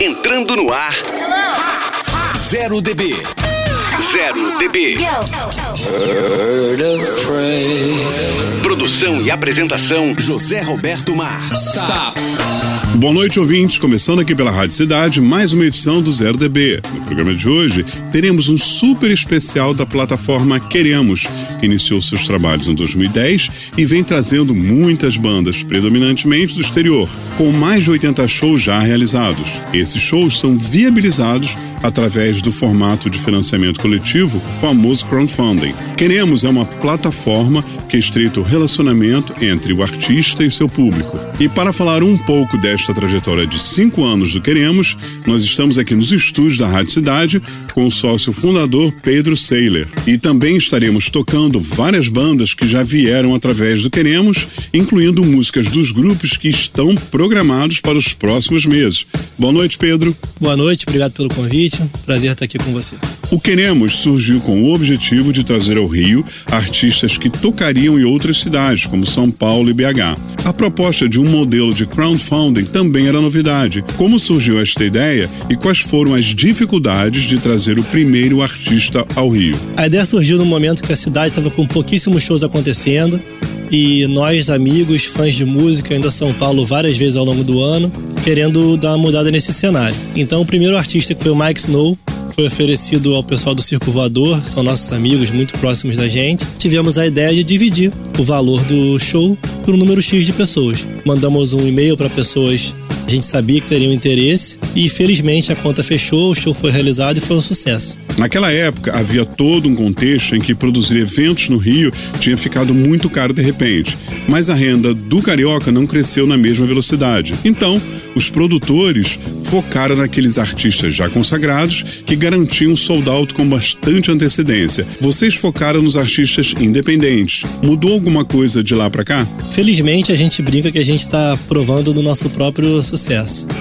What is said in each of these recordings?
Entrando no ar. Zero DB. Zero DB. Produção e apresentação José Roberto Mar. Stop. Boa noite, ouvintes. Começando aqui pela Rádio Cidade, mais uma edição do Zero DB. No programa de hoje, teremos um super especial da plataforma Queremos, que iniciou seus trabalhos em 2010 e vem trazendo muitas bandas, predominantemente do exterior, com mais de 80 shows já realizados. Esses shows são viabilizados através do formato de financiamento coletivo, famoso crowdfunding. Queremos é uma plataforma que estreita o relacionamento entre o artista e seu público. E para falar um pouco desta trajetória de cinco anos do Queremos, nós estamos aqui nos estúdios da Rádio Cidade com o sócio fundador Pedro Seiler. E também estaremos tocando várias bandas que já vieram através do Queremos, incluindo músicas dos grupos que estão programados para os próximos meses. Boa noite, Pedro. Boa noite, obrigado pelo convite. Prazer estar aqui com você. O Queremos surgiu com o objetivo de trazer ao Rio artistas que tocariam em outras cidades, como São Paulo e BH. A proposta de um modelo de crowdfunding também era novidade. Como surgiu esta ideia e quais foram as dificuldades de trazer o primeiro artista ao Rio? A ideia surgiu no momento que a cidade estava com pouquíssimos shows acontecendo e nós, amigos, fãs de música, indo a São Paulo várias vezes ao longo do ano, querendo dar uma mudada nesse cenário. Então, o primeiro artista que foi o Mike Snow, foi oferecido ao pessoal do Circo Voador, são nossos amigos muito próximos da gente. Tivemos a ideia de dividir o valor do show por um número X de pessoas. Mandamos um e-mail para pessoas a gente sabia que teriam interesse e felizmente a conta fechou, o show foi realizado e foi um sucesso. Naquela época havia todo um contexto em que produzir eventos no Rio tinha ficado muito caro de repente, mas a renda do carioca não cresceu na mesma velocidade. Então, os produtores focaram naqueles artistas já consagrados que garantiam sold out com bastante antecedência. Vocês focaram nos artistas independentes. Mudou alguma coisa de lá para cá? Felizmente a gente brinca que a gente está provando no nosso próprio sucesso.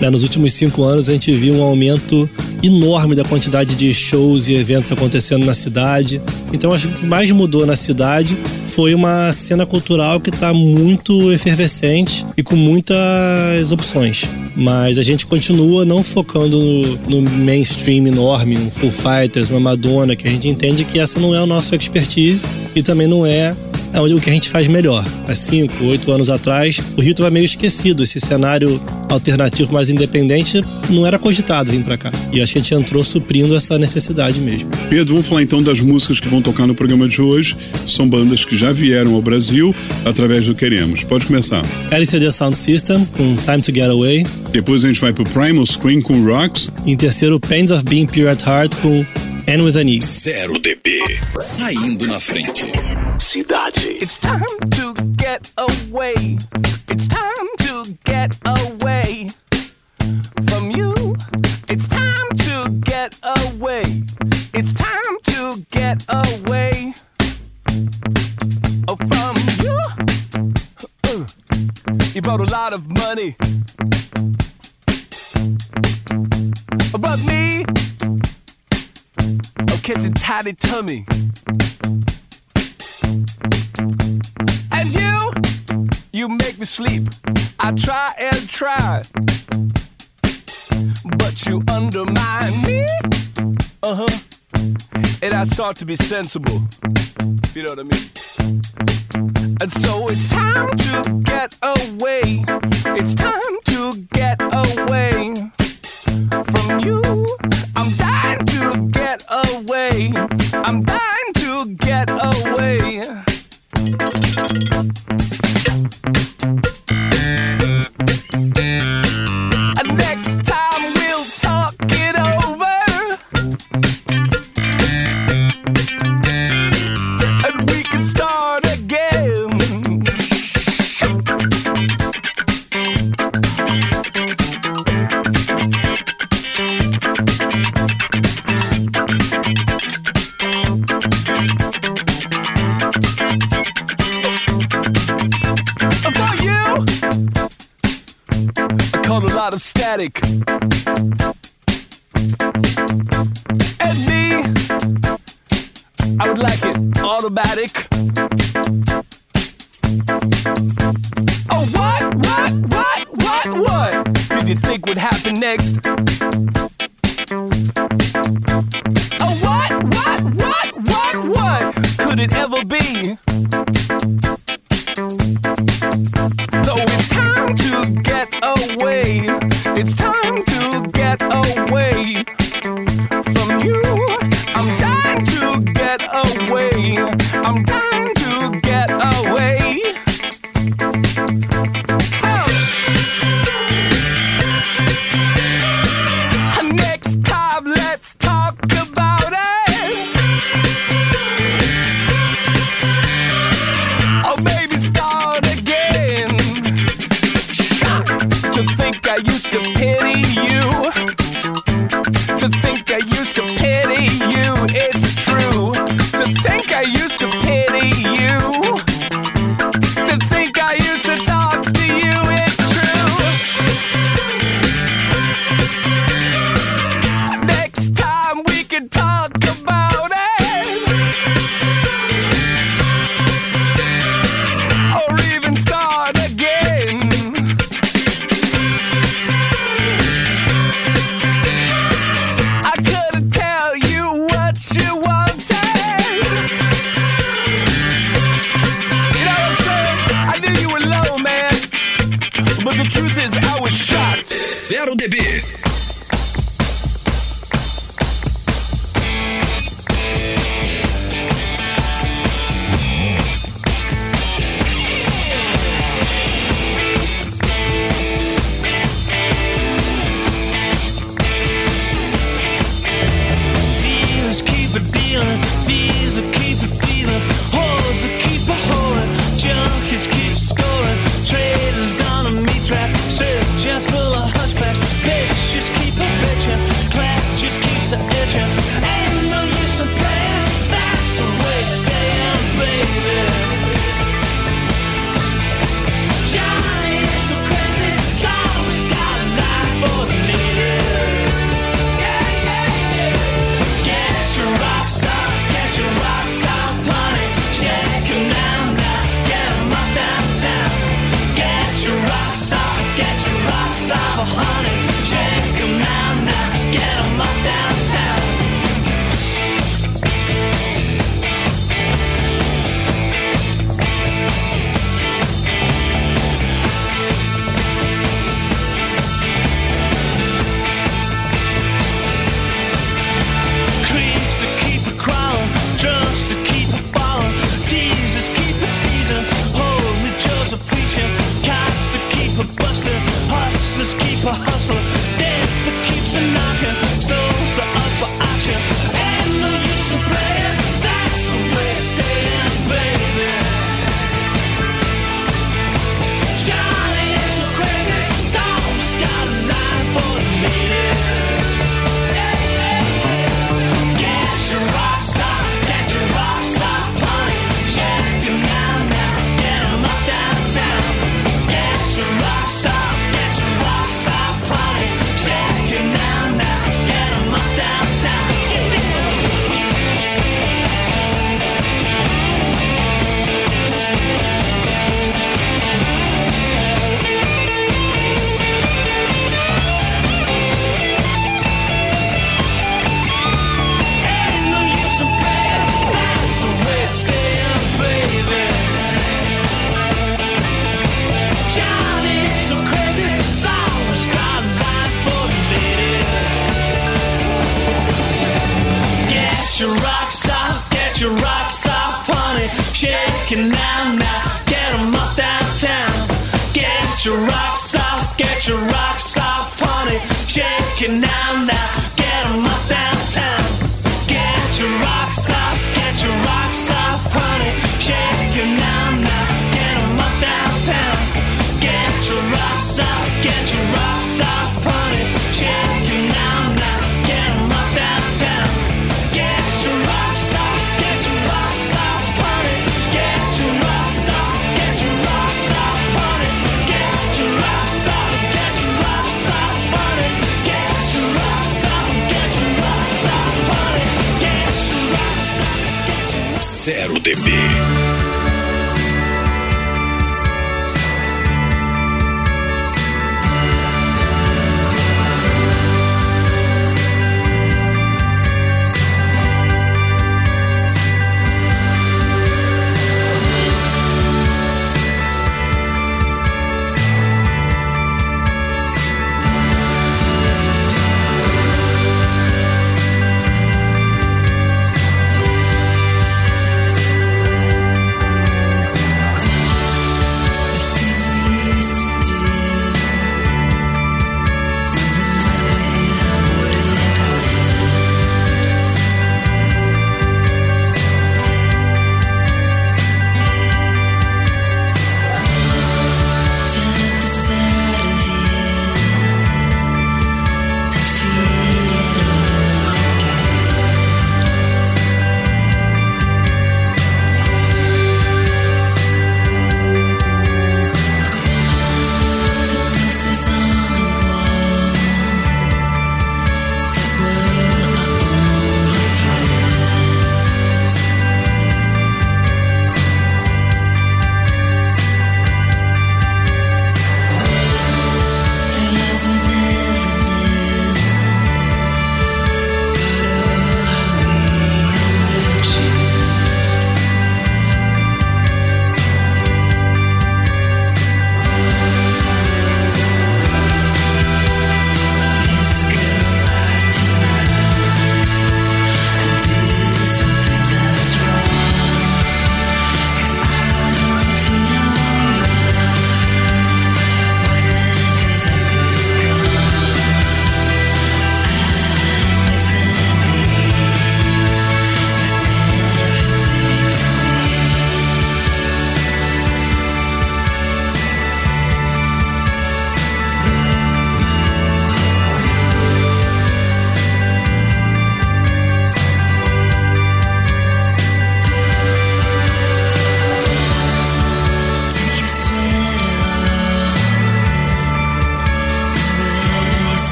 Né? Nos últimos cinco anos a gente viu um aumento enorme da quantidade de shows e eventos acontecendo na cidade. Então acho que o que mais mudou na cidade foi uma cena cultural que está muito efervescente e com muitas opções. Mas a gente continua não focando no, no mainstream enorme, no Full Fighters, uma Madonna, que a gente entende que essa não é o nosso expertise e também não é é o que a gente faz melhor. Há cinco, oito anos atrás, o Rio estava meio esquecido. Esse cenário alternativo mais independente não era cogitado vir para cá. E acho que a gente entrou suprindo essa necessidade mesmo. Pedro, vamos falar então das músicas que vão tocar no programa de hoje. São bandas que já vieram ao Brasil através do Queremos. Pode começar. LCD Sound System com Time to Get Away. Depois a gente vai pro Primal Screen com Rocks. Em terceiro, Pains of Being Pure at Heart com And With an E. Zero DB. Saindo na frente. Cidade. It's time to get away. It's time to get away from you. It's time to get away. It's time to get away oh, from you. Uh, You brought a lot of money. But me, I'm catching tidy tummy. And you, you make me sleep. I try and try, but you undermine me. Uh huh. And I start to be sensible. You know what I mean. And so it's time to get away. It's time to get away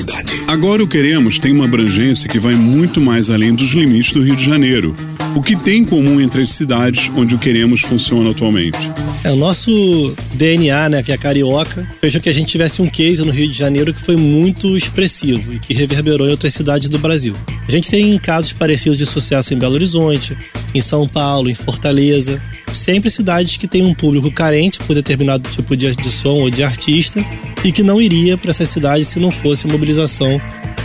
Cidade. Agora o Queremos tem uma abrangência que vai muito mais além dos limites do Rio de Janeiro. O que tem em comum entre as cidades onde o Queremos funciona atualmente? É, o nosso DNA, né, que é carioca, fez com que a gente tivesse um case no Rio de Janeiro que foi muito expressivo e que reverberou em outras cidades do Brasil. A gente tem casos parecidos de sucesso em Belo Horizonte, em São Paulo, em Fortaleza. Sempre cidades que têm um público carente por determinado tipo de, som ou de artista e que não iria para essas cidades se não fosse a mobilização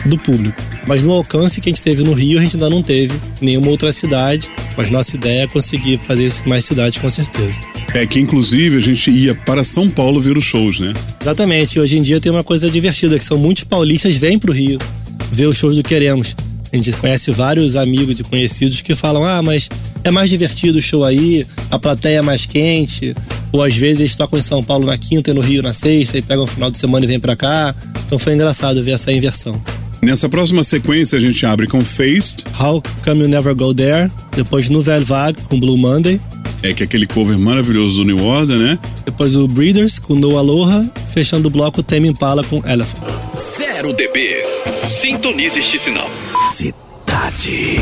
do público. Mas no alcance que a gente teve no Rio, a gente ainda não teve nenhuma outra cidade. Mas nossa ideia é conseguir fazer isso em mais cidades, com certeza. É que, inclusive, a gente ia para São Paulo ver os shows, né? Exatamente. Hoje em dia tem uma coisa divertida, que são muitos paulistas vêm para o Rio ver os shows do Queremos. A gente conhece vários amigos e conhecidos que falam: ah, mas é mais divertido o show aí, a plateia é mais quente. Ou às vezes eles tocam em São Paulo na quinta e no Rio na sexta, e pegam o final de semana e vêm para cá. Então foi engraçado ver essa inversão. Nessa próxima sequência a gente abre com Faced. How Come You Never Go There. Depois Nouvelle Vague com Blue Monday. É que é aquele cover maravilhoso do New Order, né? Depois o Breeders com No Aloha. Fechando o bloco Tame Impala com Elephant. Zero DB. Sintonize este sinal. Cidade.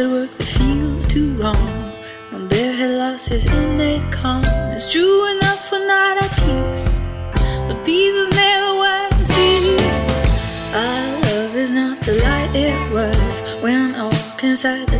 Had worked the fields too long. My bear had lost his innate calm. It's true enough we're not at peace, but peace is never what it seems. Our love is not the light it was when I walk inside the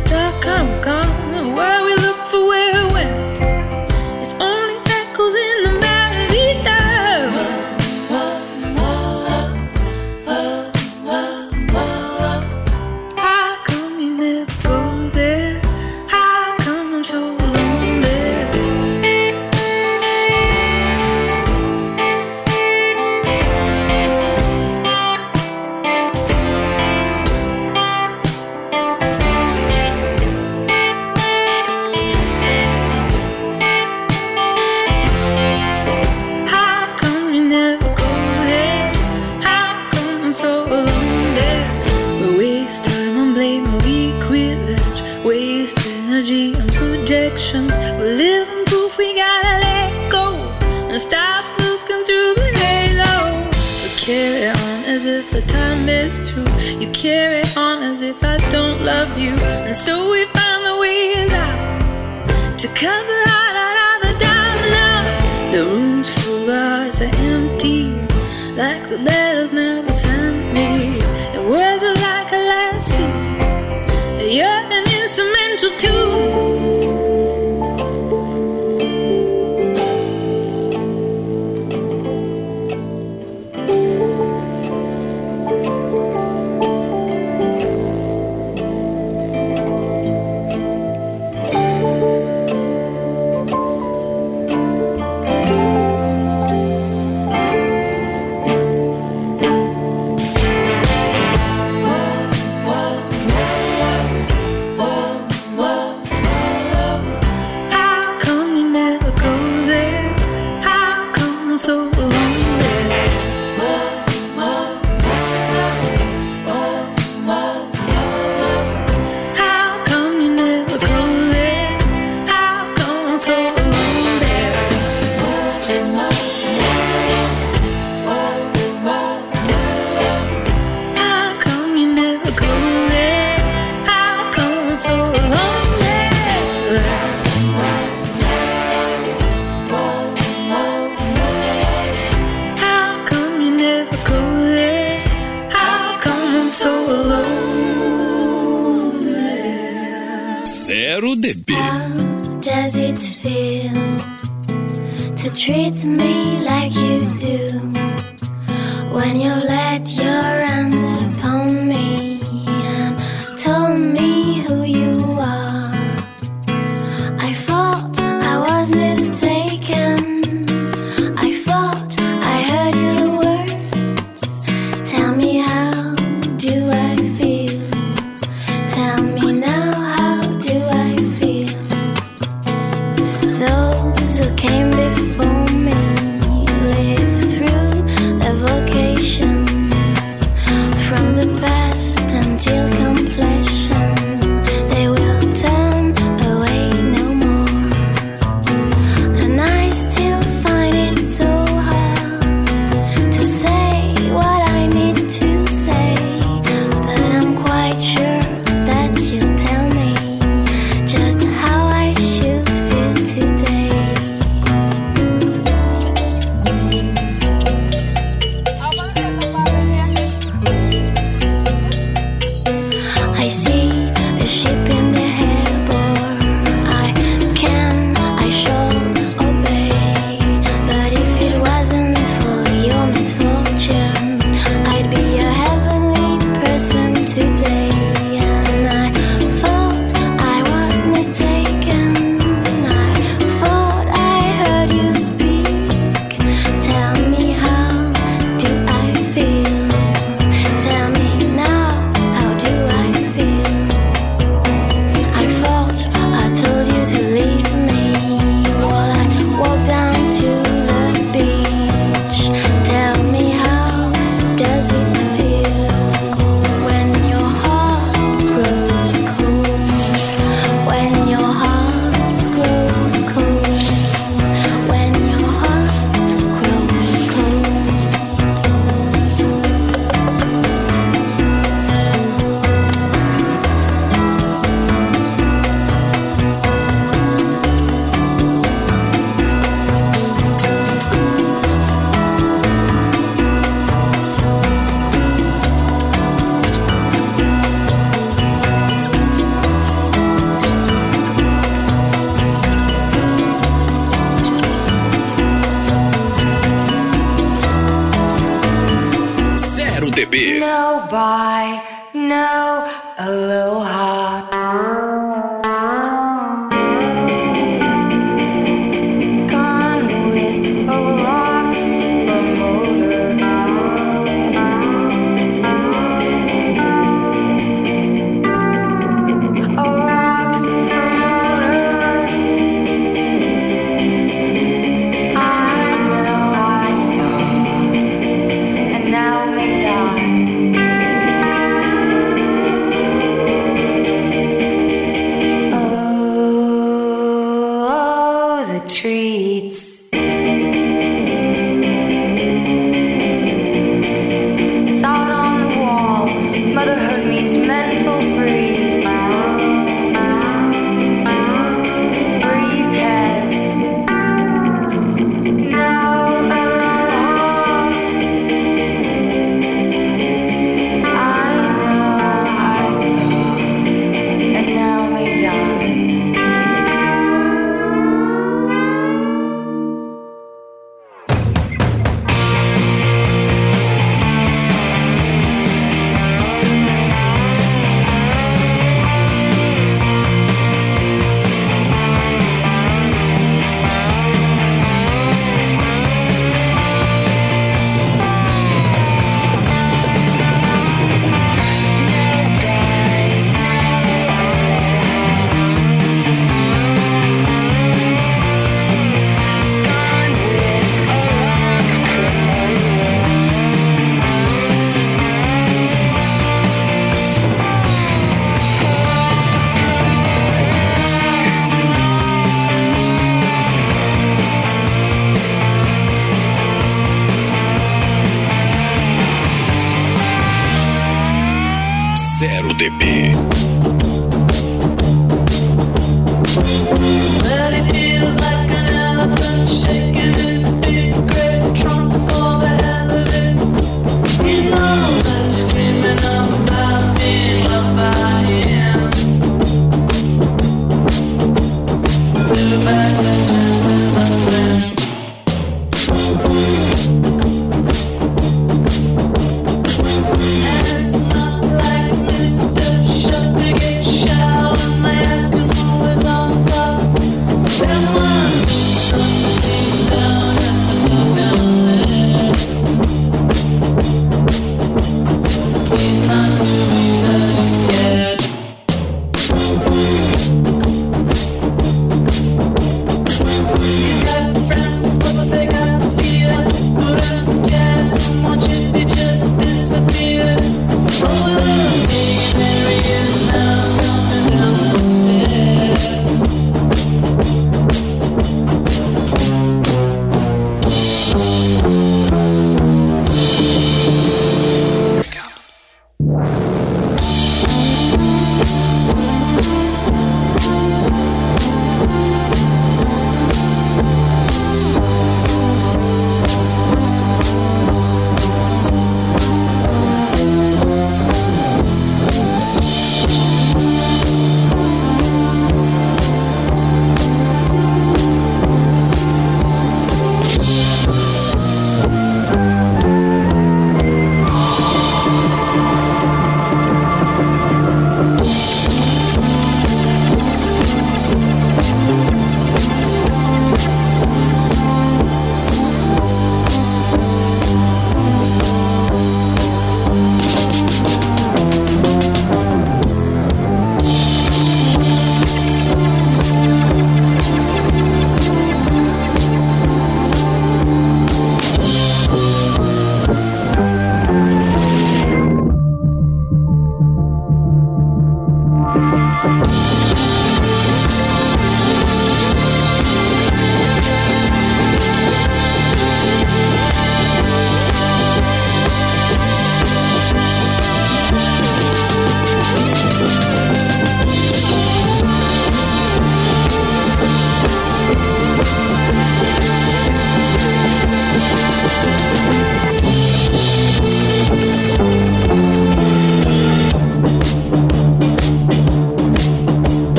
treats.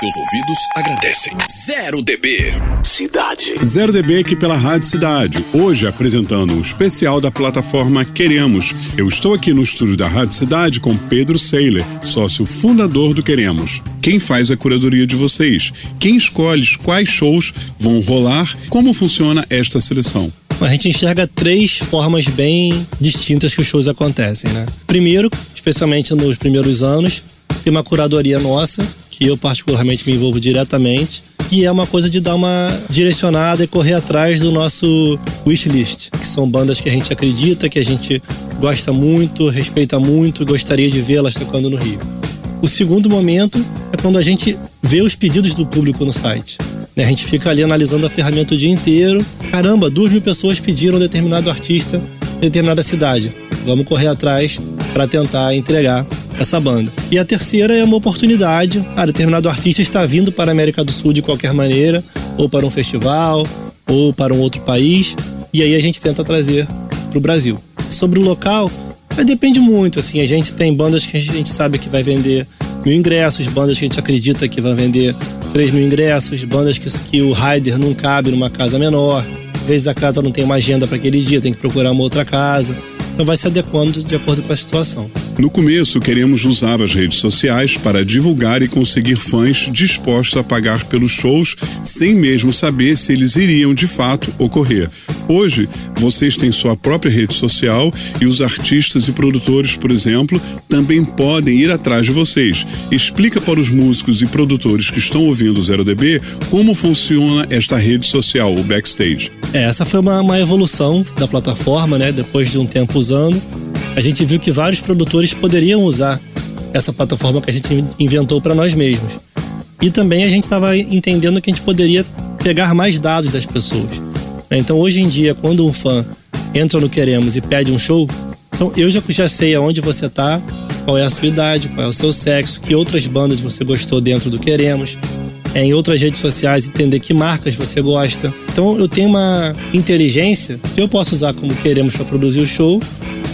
Seus ouvidos agradecem. Zero DB. Cidade. Zero DB aqui pela Rádio Cidade. Hoje apresentando um especial da plataforma Queremos. Eu estou aqui no estúdio da Rádio Cidade com Pedro Seiler, sócio fundador do Queremos. Quem faz a curadoria de vocês? Quem escolhe quais shows vão rolar? Como funciona esta seleção? A gente enxerga três formas bem distintas que os shows acontecem, né? Primeiro, especialmente nos primeiros anos, tem uma curadoria nossa, eu particularmente me envolvo diretamente, que é uma coisa de dar uma direcionada e correr atrás do nosso wishlist, que são bandas que a gente acredita, que a gente gosta muito, respeita muito gostaria de vê-las tocando no Rio. O segundo momento é quando a gente vê os pedidos do público no site. né? A gente fica ali analisando a ferramenta o dia inteiro. Caramba, duas mil pessoas pediram determinado artista em determinada cidade. Vamos correr atrás para tentar entregar essa banda. E a terceira é uma oportunidade. Ah, determinado artista está vindo para a América do Sul de qualquer maneira, ou para um festival, ou para um outro país, e aí a gente tenta trazer para o Brasil. Sobre o local, depende muito, assim, a gente tem bandas que a gente sabe que vai vender mil ingressos, bandas que a gente acredita que vai vender 3 mil ingressos, bandas que, que o rider não cabe numa casa menor, às vezes a casa não tem uma agenda para aquele dia, tem que procurar uma outra casa. Então vai se adequando de acordo com a situação. No começo, queremos usar as redes sociais para divulgar e conseguir fãs dispostos a pagar pelos shows sem mesmo saber se eles iriam de fato ocorrer. Hoje, vocês têm sua própria rede social e os artistas e produtores, por exemplo, também podem ir atrás de vocês. Explica para os músicos e produtores que estão ouvindo o Zero DB como funciona esta rede social, o backstage. É, essa foi uma, uma evolução da plataforma, né? Depois de um tempo usando, a gente viu que vários produtores poderiam usar essa plataforma que a gente inventou para nós mesmos. E também a gente estava entendendo que a gente poderia pegar mais dados das pessoas. né? Então, hoje em dia, quando um fã entra no Queremos e pede um show, então eu já, já sei aonde você tá, qual é a sua idade, qual é o seu sexo, que outras bandas você gostou dentro do Queremos, é, em outras redes sociais entender que marcas você gosta. Então eu tenho uma inteligência que eu posso usar como queremos para produzir o show,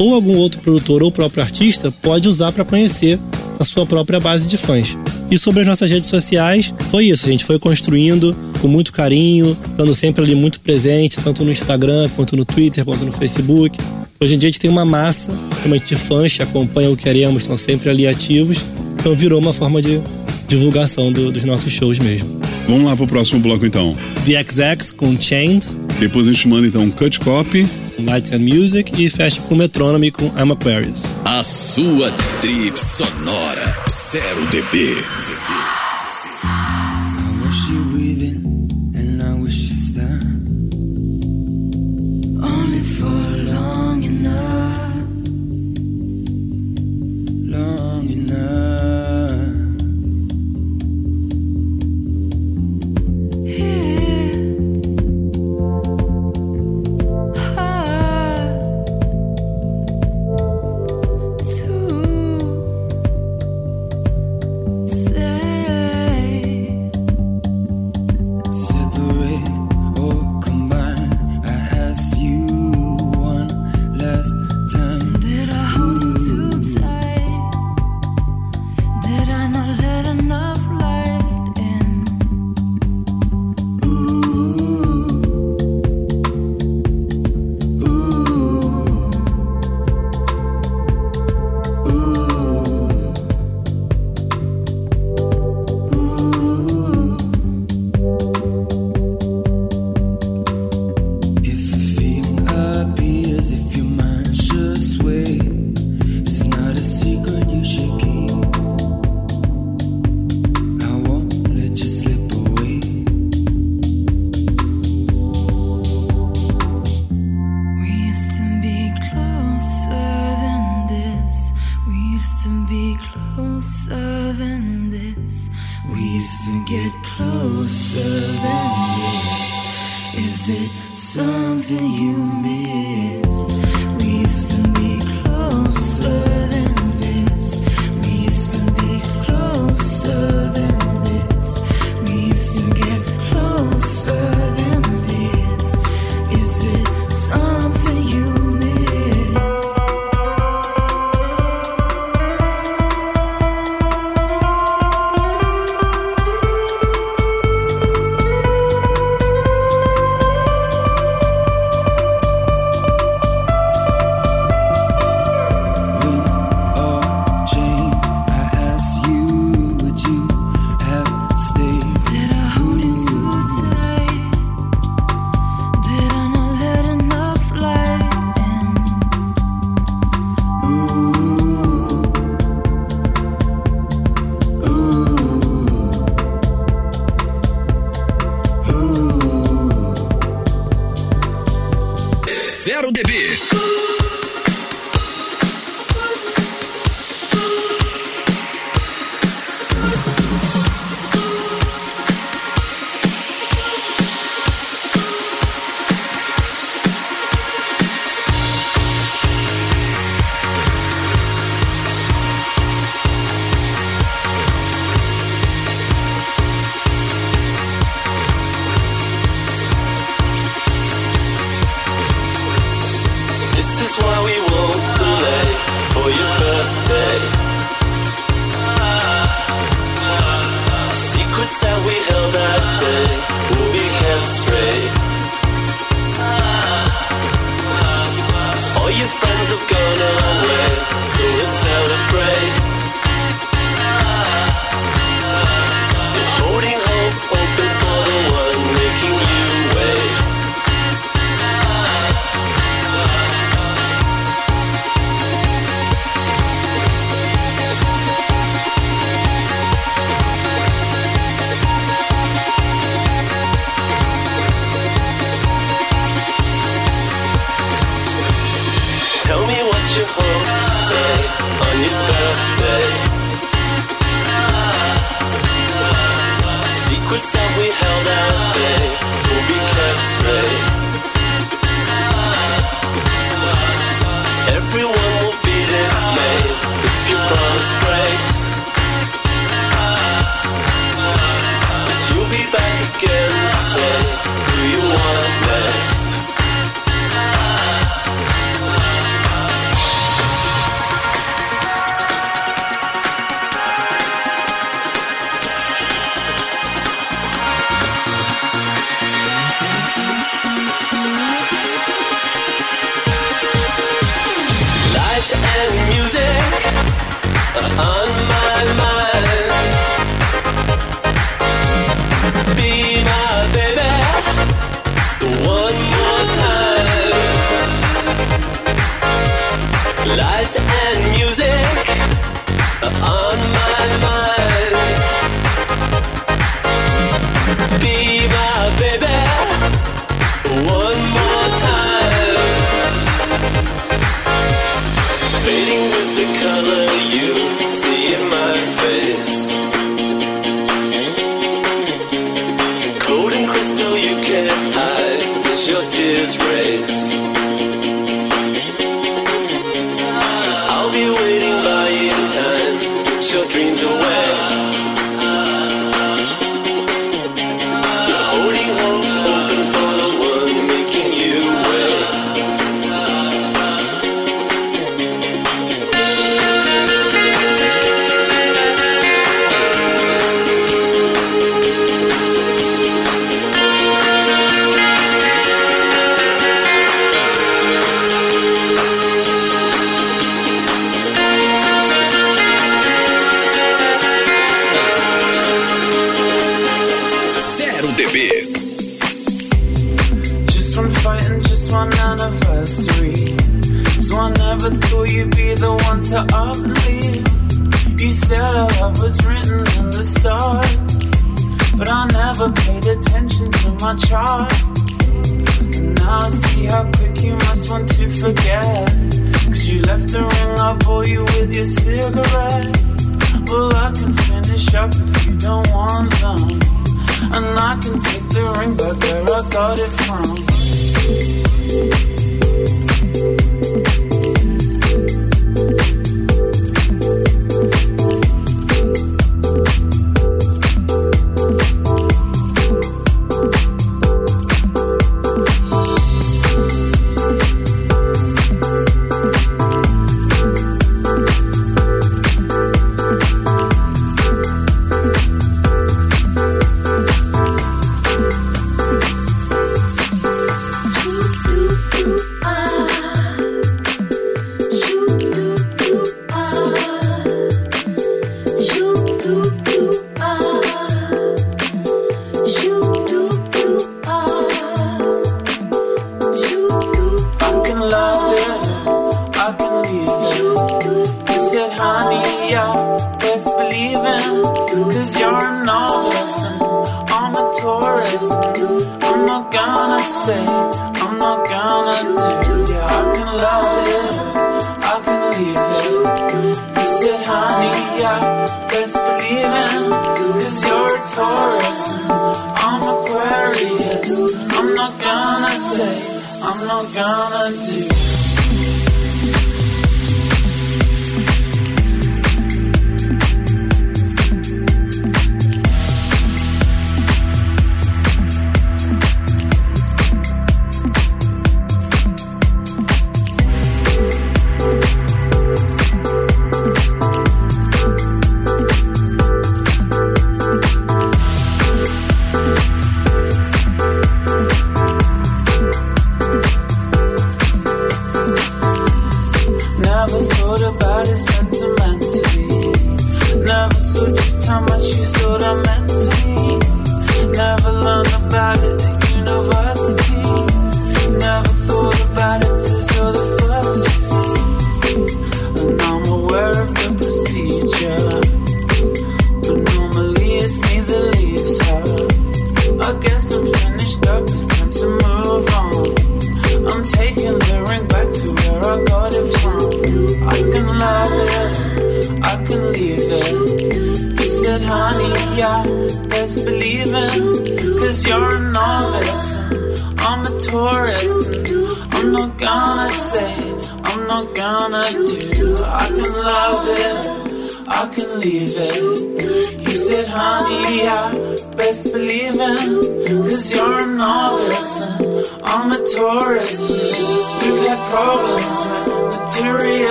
ou algum outro produtor ou o próprio artista pode usar para conhecer a sua própria base de fãs. E sobre as nossas redes sociais, foi isso. A gente foi construindo com muito carinho, estando sempre ali muito presente, tanto no Instagram, quanto no Twitter, quanto no Facebook. Hoje em dia a gente tem uma massa realmente de fãs que acompanham o que queremos, estão sempre ali ativos. Então virou uma forma de divulgação do- dos nossos shows mesmo. Vamos lá pro próximo bloco então. The XX com Chained, Depois a gente manda então um cut copy. Lights and Music e fecha com Metronomy com I'm Aquarius. A sua trip sonora 0DB. one anniversary. So I never thought you'd be the one to uplift. You said our love was written in the stars, but I never paid attention to my chart. And now I see how quick you must want to forget. Cause you left the ring I for you with your cigarettes. Well, I can finish up if you don't want them. And I can take the ring back where I got it from. Thank you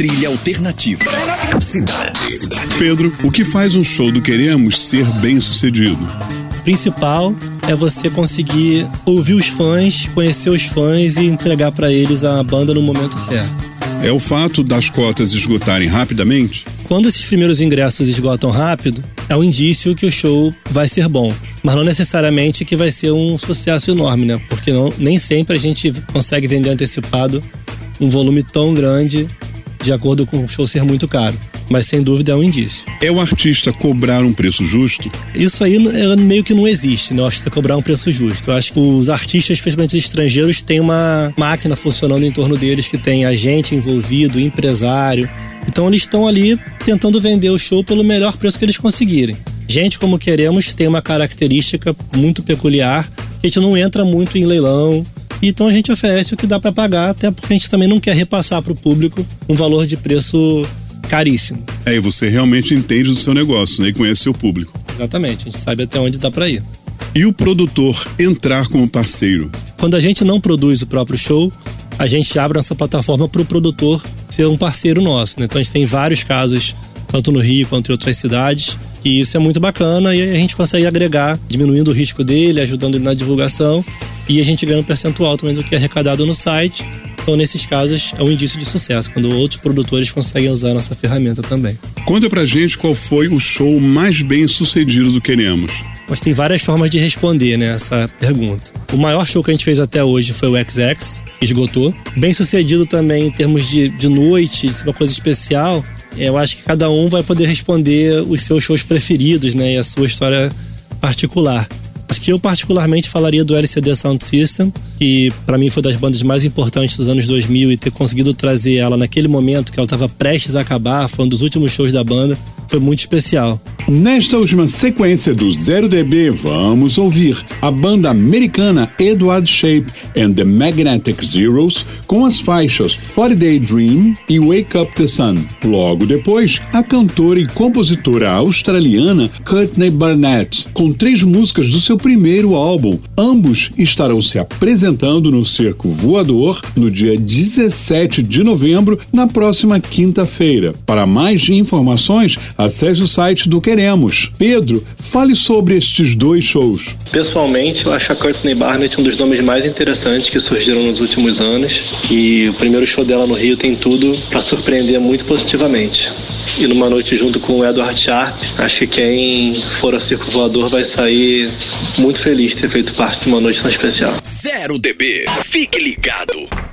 trilha alternativa. Cidade. Cidade. Pedro, o que faz um show do Queremos ser bem sucedido? Principal é você conseguir ouvir os fãs, conhecer os fãs e entregar pra eles a banda no momento certo. É o fato das cotas esgotarem rapidamente? Quando esses primeiros ingressos esgotam rápido, é um indício que o show vai ser bom. Mas não necessariamente que vai ser um sucesso enorme, né? Porque não, nem sempre a gente consegue vender antecipado um volume tão grande de acordo com o show ser muito caro. Mas sem dúvida é um indício. É o artista cobrar um preço justo? Isso aí é, meio que não existe, né? O artista cobrar um preço justo. Eu acho que os artistas, especialmente os estrangeiros, têm uma máquina funcionando em torno deles que tem agente envolvido, empresário. Então eles estão ali tentando vender o show pelo melhor preço que eles conseguirem. Gente como queremos tem uma característica muito peculiar, que a gente não entra muito em leilão, então a gente oferece o que dá para pagar, até porque a gente também não quer repassar para o público um valor de preço caríssimo. É, e você realmente entende do seu negócio, né? E conhece seu público. Exatamente, a gente sabe até onde dá para ir. E o produtor entrar como parceiro? Quando a gente não produz o próprio show, a gente abre essa plataforma para o produtor ser um parceiro nosso. Né? Então a gente tem vários casos, tanto no Rio quanto em outras cidades, que isso é muito bacana e a gente consegue agregar, diminuindo o risco dele, ajudando ele na divulgação e a gente ganha um percentual também do que é arrecadado no site. Então, nesses casos, é um indício de sucesso, quando outros produtores conseguem usar nossa ferramenta também. Conta pra gente qual foi o show mais bem sucedido do Queremos. Mas tem várias formas de responder né, essa pergunta. O maior show que a gente fez até hoje foi o XX, que esgotou. Bem sucedido também em termos de, de noite, de ser uma coisa especial. Eu acho que cada um vai poder responder os seus shows preferidos né, e a sua história particular. Acho que eu particularmente falaria do LCD Sound System, que para mim foi das bandas mais importantes dos anos 2000 e ter conseguido trazer ela naquele momento que ela estava prestes a acabar, foi um dos últimos shows da banda, foi muito especial. Nesta última sequência do Zero DB, vamos ouvir a banda americana Edward Shape and the Magnetic Zeros com as faixas 40 Day Dream e Wake Up the Sun. Logo depois, a cantora e compositora australiana Courtney Barnett, com três músicas do seu primeiro álbum. Ambos estarão se apresentando no Circo Voador no dia 17 de novembro, na próxima quinta-feira. Para mais informações, acesse o site do Queremos. Pedro, fale sobre estes dois shows. Pessoalmente, eu acho a Courtney Barnett um dos nomes mais interessantes que surgiram nos últimos anos. E o primeiro show dela no Rio tem tudo para surpreender muito positivamente. E numa noite junto com o Edward Sharp, acho que quem for ao Circo Voador vai sair muito feliz de ter feito parte de uma noite tão especial. Zero DB. Fique ligado.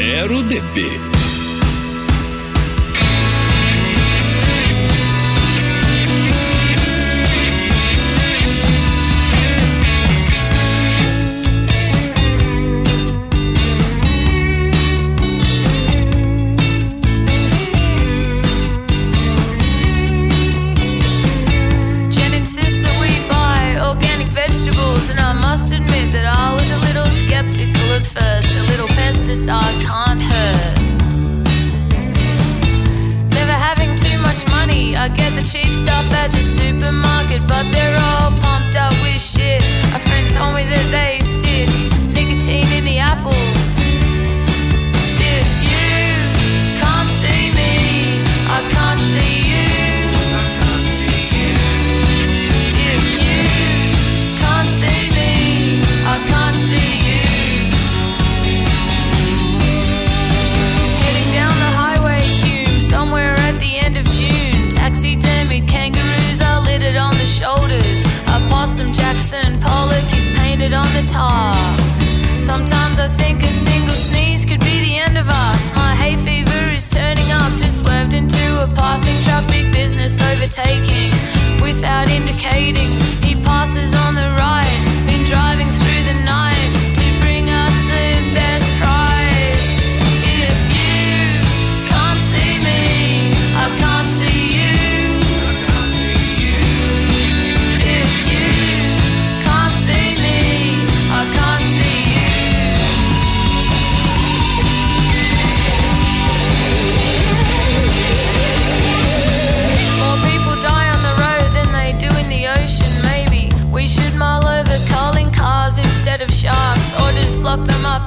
Zero DP.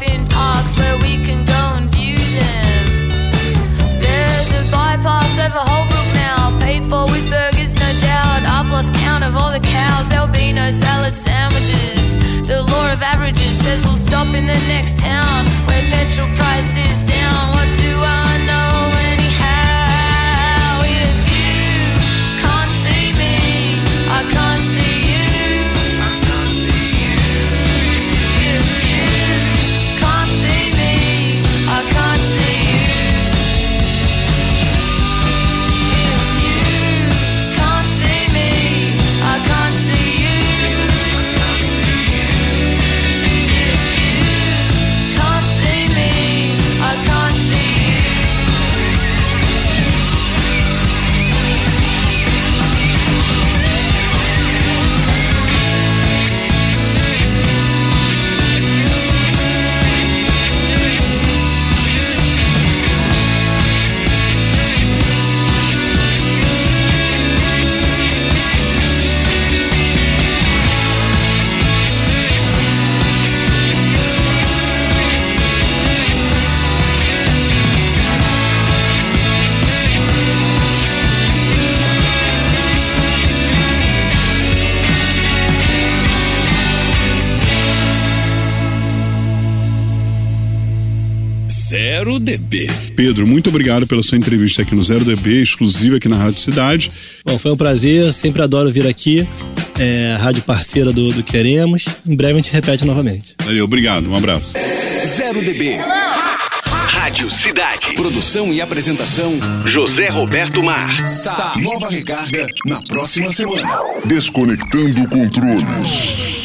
In parks where we can go and view them. There's a bypass over Holbrook now, paid for with burgers, no doubt. I've lost count of all the cows, there'll be no salad sandwiches. The law of averages says we'll stop in the next town where petrol price is down. What do I Zero DB. Pedro, muito obrigado pela sua entrevista aqui no Zero DB, exclusiva aqui na Rádio Cidade. Bom, foi um prazer, sempre adoro vir aqui. É, rádio parceira do, do Queremos. Em breve a gente repete novamente. Valeu, obrigado, um abraço. Zero DB. Rádio Cidade. Produção e apresentação: José Roberto Mar. Nova recarga na próxima semana. Desconectando controles.